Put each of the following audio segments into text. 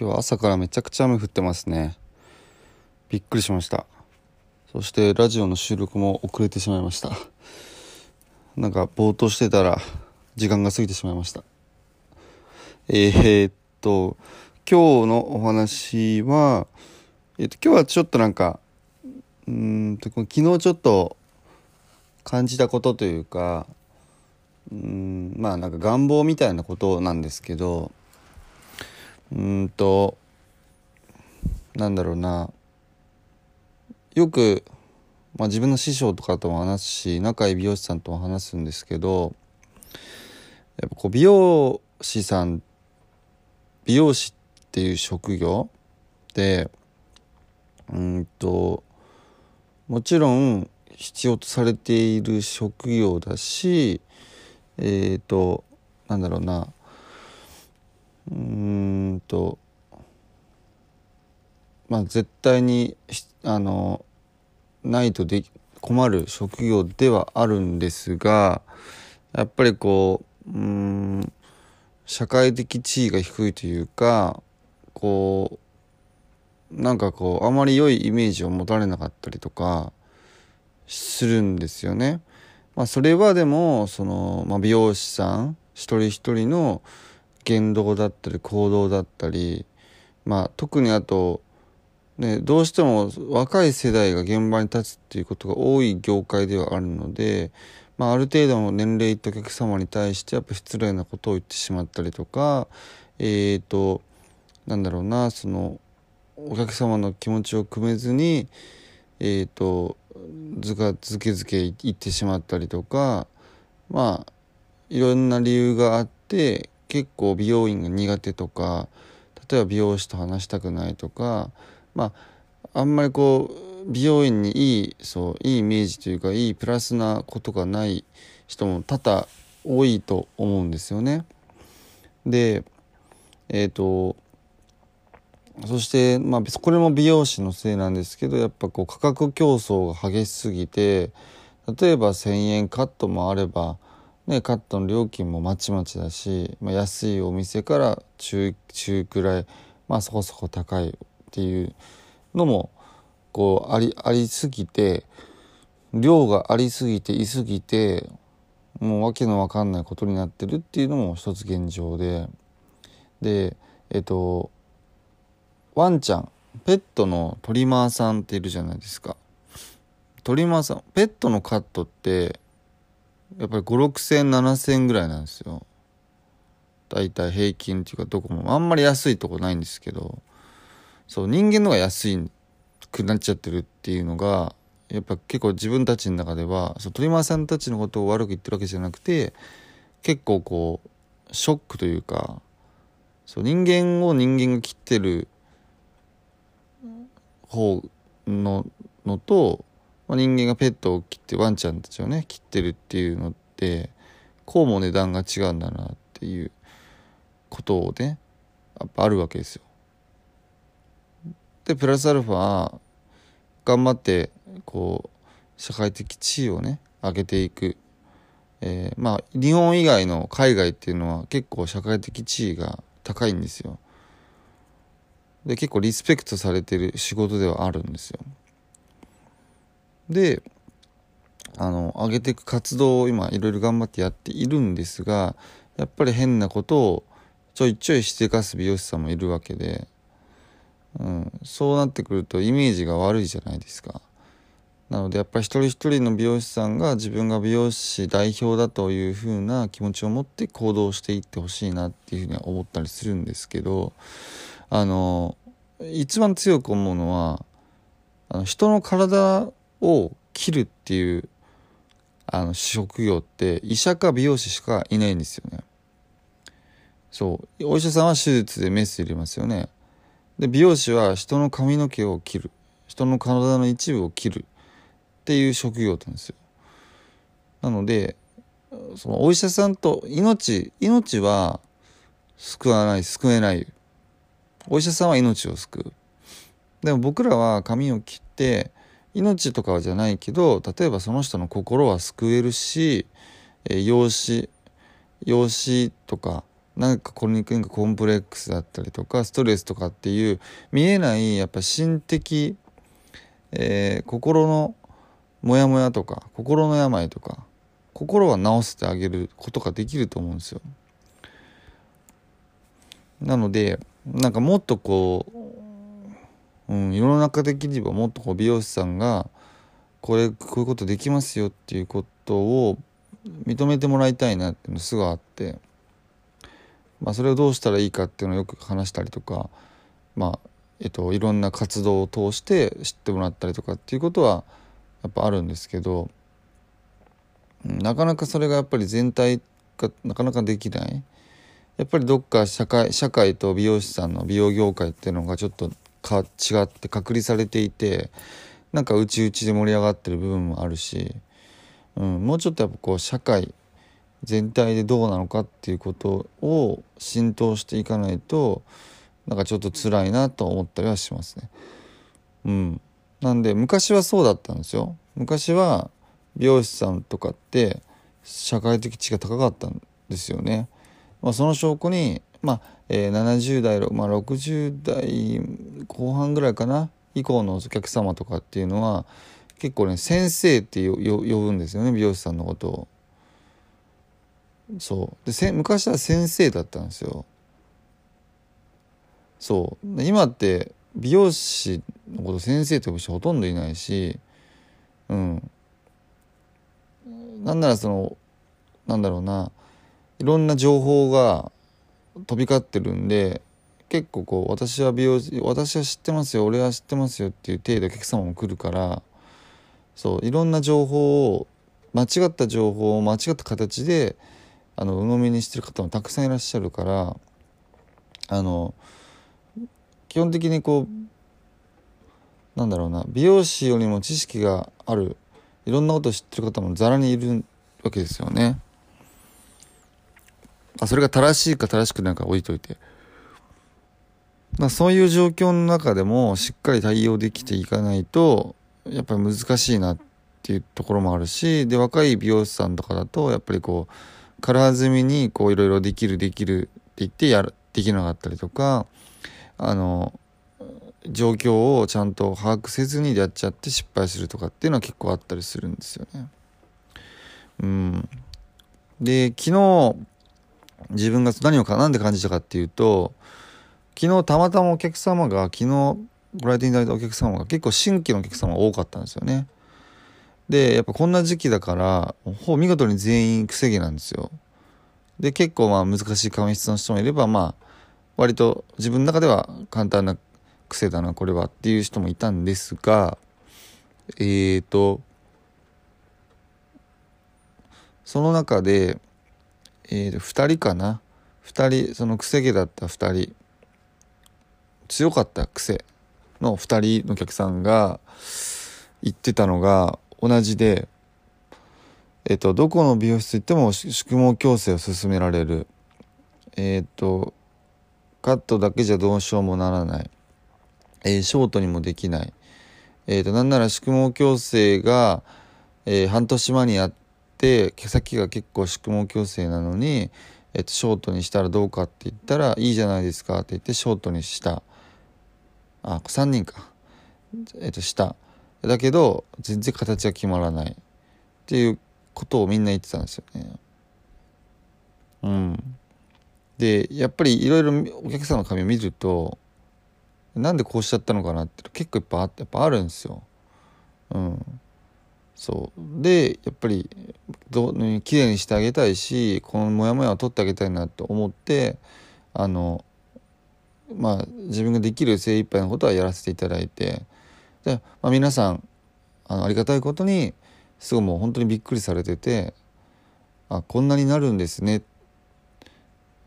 今日は朝からめちゃくちゃ雨降ってますね。びっくりしました。そしてラジオの収録も遅れてしまいました。なんかぼーっとしてたら時間が過ぎてしまいました。えー、っと、今日のお話は、えっと、今日はちょっとなんか、うんと、昨日ちょっと感じたことというか、うんまあなんか願望みたいなことなんですけどうんとなんだろうな。よく、まあ、自分の師匠とかとも話すし仲いい美容師さんとも話すんですけどやっぱこう美容師さん美容師っていう職業でうんともちろん必要とされている職業だしえっ、となんだろうな。うんとまあ絶対にあのないとで困る職業ではあるんですがやっぱりこううん社会的地位が低いというかこうなんかこうあまり良いイメージを持たれなかったりとかするんですよね。まあ、それはでもその、まあ、美容師さん一人一人の言動だったり行動だったり、まあ、特にあと、ね、どうしても若い世代が現場に立つっていうことが多い業界ではあるので、まあ、ある程度の年齢いったお客様に対してやっぱ失礼なことを言ってしまったりとかえー、となんだろうなそのお客様の気持ちを汲めずにえー、とずかずけずけ言ってしまったりとかまあいろんな理由があって結構美容院が苦手とか例えば美容師と話したくないとかまああんまりこう美容院にいいそういいイメージというかいいプラスなことがない人も多々多いと思うんですよね。でえっ、とそして、まあ、これも美容師のせいなんですけどやっぱこう価格競争が激しすぎて例えば1,000円カットもあれば、ね、カットの料金もまちまちだし、まあ、安いお店から中中くらい、まあ、そこそこ高いっていうのもこうありありすぎて量がありすぎていすぎてもう訳のわかんないことになってるっていうのも一つ現状で。でえっとワンちゃんペットのトリマーさんっているじゃないですか。トリマーさんペットのカットってやっぱり560007000ぐらいなんですよ。だいたい平均っていうかどこも。あんまり安いとこないんですけど。そう人間のが安いくなっちゃってるっていうのがやっぱ結構自分たちの中ではそうトリマーさんたちのことを悪く言ってるわけじゃなくて結構こうショックというかそう人間を人間が切ってる方ののと、まあ、人間がペットを切ってワンちゃんたちをね切ってるっていうのってこうも値段が違うんだなっていうことをねやっぱあるわけですよ。でプラスアルファ頑張ってこう社会的地位をね上げていく、えーまあ日本以外の海外っていうのは結構社会的地位が高いんですよ。で結構リスペクトされてる仕事ではあるんですよ。であの上げていく活動を今いろいろ頑張ってやっているんですがやっぱり変なことをちょいちょいしてかす美容師さんもいるわけで、うん、そうなってくるとイメージが悪いじゃないですか。なのでやっぱり一人一人の美容師さんが自分が美容師代表だというふうな気持ちを持って行動していってほしいなっていうふうには思ったりするんですけどあの一番強く思うのはあの人の体を切るっていうあの職業って医者か美容師しかいないんですよね。そう。お医者さんは手術でメス入れますよね。で美容師は人の髪の毛を切る。人の体の一部を切るっていう職業なんですよ。なのでそのお医者さんと命命は救わない救えない。お医者さんは命を救う。でも僕らは髪を切って命とかはじゃないけど例えばその人の心は救えるし、えー、養子養子とかなんかこれにかコンプレックスだったりとかストレスとかっていう見えないやっぱ心的、えー、心のモヤモヤとか心の病とか心は治してあげることができると思うんですよ。なのでなんかもっとこう、うん、世の中的にはもっとこう美容師さんがこれこういうことできますよっていうことを認めてもらいたいなっていうのすごいあって、まあ、それをどうしたらいいかっていうのをよく話したりとか、まあえっと、いろんな活動を通して知ってもらったりとかっていうことはやっぱあるんですけど、なかなかそれがやっぱり全体がなかなかできない。やっぱりどっか社会社会と美容師さんの美容業界っていうのがちょっとか違って隔離されていてなんか内々で盛り上がってる部分もあるし、うん、もうちょっとやっぱこう社会全体でどうなのかっていうことを浸透していかないとなんかちょっと辛いなと思ったりはしますね。うん、なんで昔はそうだったんですよ。昔は美容師さんとかって社会的地位が高かったんですよね。まあ、その証拠に、まあえー、70代、まあ、60代後半ぐらいかな以降のお客様とかっていうのは結構ね先生って呼ぶんですよね美容師さんのことを。そうでせ昔は先生だったんですよ。そう今って美容師のこと先生と呼ぶ人ほとんどいないしうんなんならそのなんだろうないろんな情報が飛び交ってるんで結構こう私は美容師私は知ってますよ俺は知ってますよっていう程度お客様も来るからそういろんな情報を間違った情報を間違った形であの鵜呑みにしてる方もたくさんいらっしゃるからあの基本的にこうなんだろうな美容師よりも知識があるいろんなことを知ってる方もざらにいるわけですよね。あそれが正しいか正しくないか置いといて。まあ、そういう状況の中でもしっかり対応できていかないとやっぱり難しいなっていうところもあるしで若い美容師さんとかだとやっぱりこう軽はずみにこういろいろできるできるって言ってやるできなかったりとかあの状況をちゃんと把握せずにやっちゃって失敗するとかっていうのは結構あったりするんですよね。うん、で昨日自分が何をか何で感じたかっていうと昨日たまたまお客様が昨日ご来店いただいたお客様が結構新規のお客様が多かったんですよね。でやっぱこんな時期だからほぼ見事に全員くせ毛なんですよ。で結構まあ難しい髪質の人もいればまあ割と自分の中では簡単な癖だなこれはっていう人もいたんですがえーとその中で、えー、2人かな？2人その癖毛だった2人強かった癖の2人のお客さんが言ってたのが同じで、えっ、ー、と、どこの美容室行っても宿毛矯正を勧められる。えっ、ー、と、カットだけじゃどうしようもならない。えー、ショートにもできない。えっ、と、なんなら宿毛矯正が、えー、半年前にやって、毛先が結構宿毛矯正なのに、えっ、と、ショートにしたらどうかって言ったら、いいじゃないですかって言って、ショートにした。あ、3人か。えっ、と、した。だけど、全然形が決まらない。っていうことをみんな言ってたんですよね。うん。で、やっぱりいろいろお客さんの髪を見ると、なんでこうしちゃったのかなって結構やっぱやっぱあるんですよ。うん。そう。でやっぱりど綺麗にしてあげたいしこのモヤモヤを取ってあげたいなと思ってあのまあ自分ができる精一杯のことはやらせていただいてで、まあ、皆さんあのありがたいことにすごいもう本当にびっくりされててあこんなになるんですね。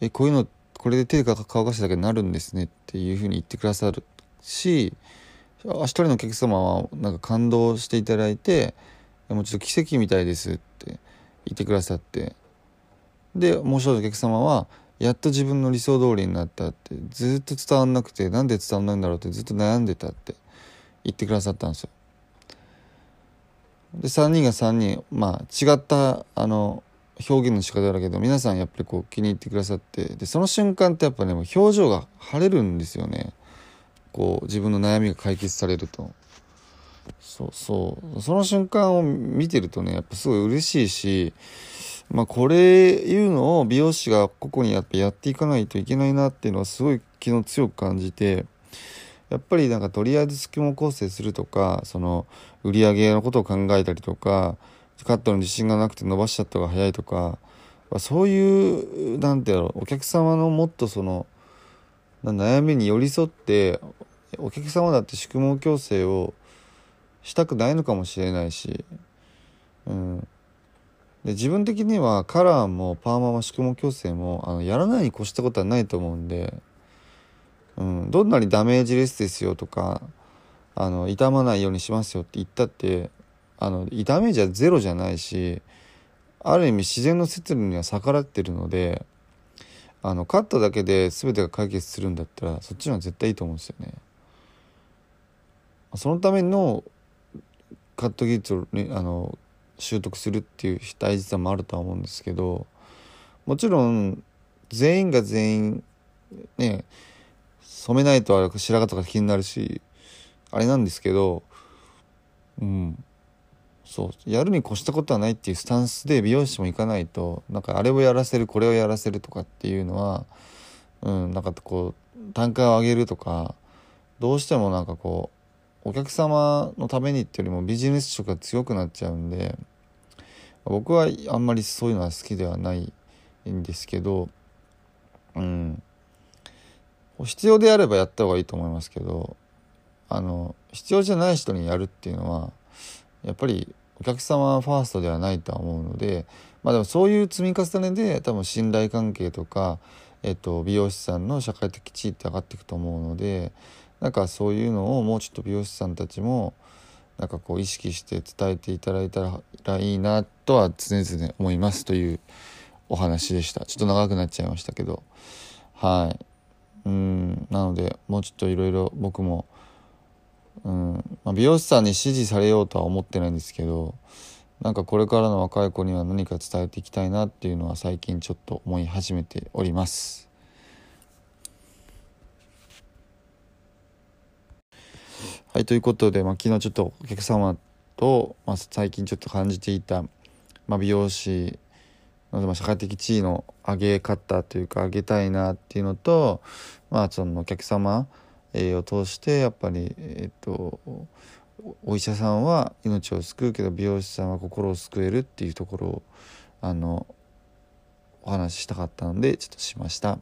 えこういうのここれで手が乾かしただけになるんですねっていうふうに言ってくださるし一人のお客様はなんか感動していただいて「もちょっと奇跡みたいです」って言ってくださって。でもう一人お客様は「やっと自分の理想通りになった」ってずっと伝わんなくてなんで伝わんないんだろうってずっと悩んでたって言ってくださったんですよ。で3人が3人まあ違ったあの表現の仕方だけど皆さんやっぱりこう気に入ってくださってでその瞬間ってやっぱね表情が晴れるんですよね。こう自分の悩みが解決されると。そうそう。その瞬間を見てるとねやっぱすごい嬉しいしまあこれいうのを美容師が個々にやっぱやっていかないといけないなっていうのはすごい昨日強く感じてやっぱりなんかとりあえず隙間構成するとかその売り上げのことを考えたりとかカットの自信がなくて伸ばしちゃった方が早いとかそういうなんてやろうお客様のもっとその悩みに寄り添ってお客様だって宿毛矯正をしたくないのかもしれないし、うん、で自分的にはカラーもパーマも宿毛矯正もあのやらないに越したことはないと思うんで。うん、どんなにダメージレスですよとかあの傷まないようにしますよって言ったってあのダメージはゼロじゃないしある意味自然の摂理には逆らってるのであのカットだけで全てが解決するんだったらそっちの方が絶対いいと思うんですよね。そのためのカット技術を、ね、あの習得するっていう大事さもあるとは思うんですけどもちろん全員が全員ね染めないと白髪とか気になるしあれなんですけどうん。そう。やるに越したことはないっていうスタンスで美容師も行かないとなんかあれをやらせるこれをやらせるとかっていうのはうん。なんかこう単価を上げるとかどうしてもなんかこうお客様のためにっていうよりもビジネス色が強くなっちゃうんで僕はあんまりそういうのは好きではないんですけどうん。必要であればやった方がいいと思いますけどあの必要じゃない人にやるっていうのはやっぱりお客様ファーストではないとは思うのでまあでもそういう積み重ねで多分信頼関係とか、えっと、美容師さんの社会的地位って上がっていくと思うのでなんかそういうのをもうちょっと美容師さんたちもなんかこう意識して伝えていただいたらいいなとは常々思いますというお話でした。ちょっと長くなっちゃいましたけど。はい。うん。なのでもうちょっといろいろ僕も、うん。まあ、美容師さんに指示されようとは思ってないんですけどなんかこれからの若い子には何か伝えていきたいなっていうのは最近ちょっと思い始めております。はいということで、まあ、昨日ちょっとお客様と、まあ、最近ちょっと感じていた、まあ、美容師の社会的地位の上げ方というか上げたいなっていうのとまあそのお客様を通してやっぱりえっとお医者さんは命を救うけど美容師さんは心を救えるっていうところをあのお話ししたかったのでちょっとしました。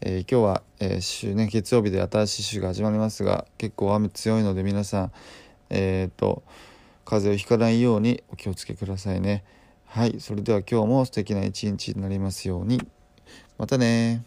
えー、今日は、えー、週ね月曜日で新しい週が始まりますが結構雨強いので皆さんえっ、と風邪をひかないようにお気をつけくださいね。はいそれでは今日も素敵な一日になりますようにまたね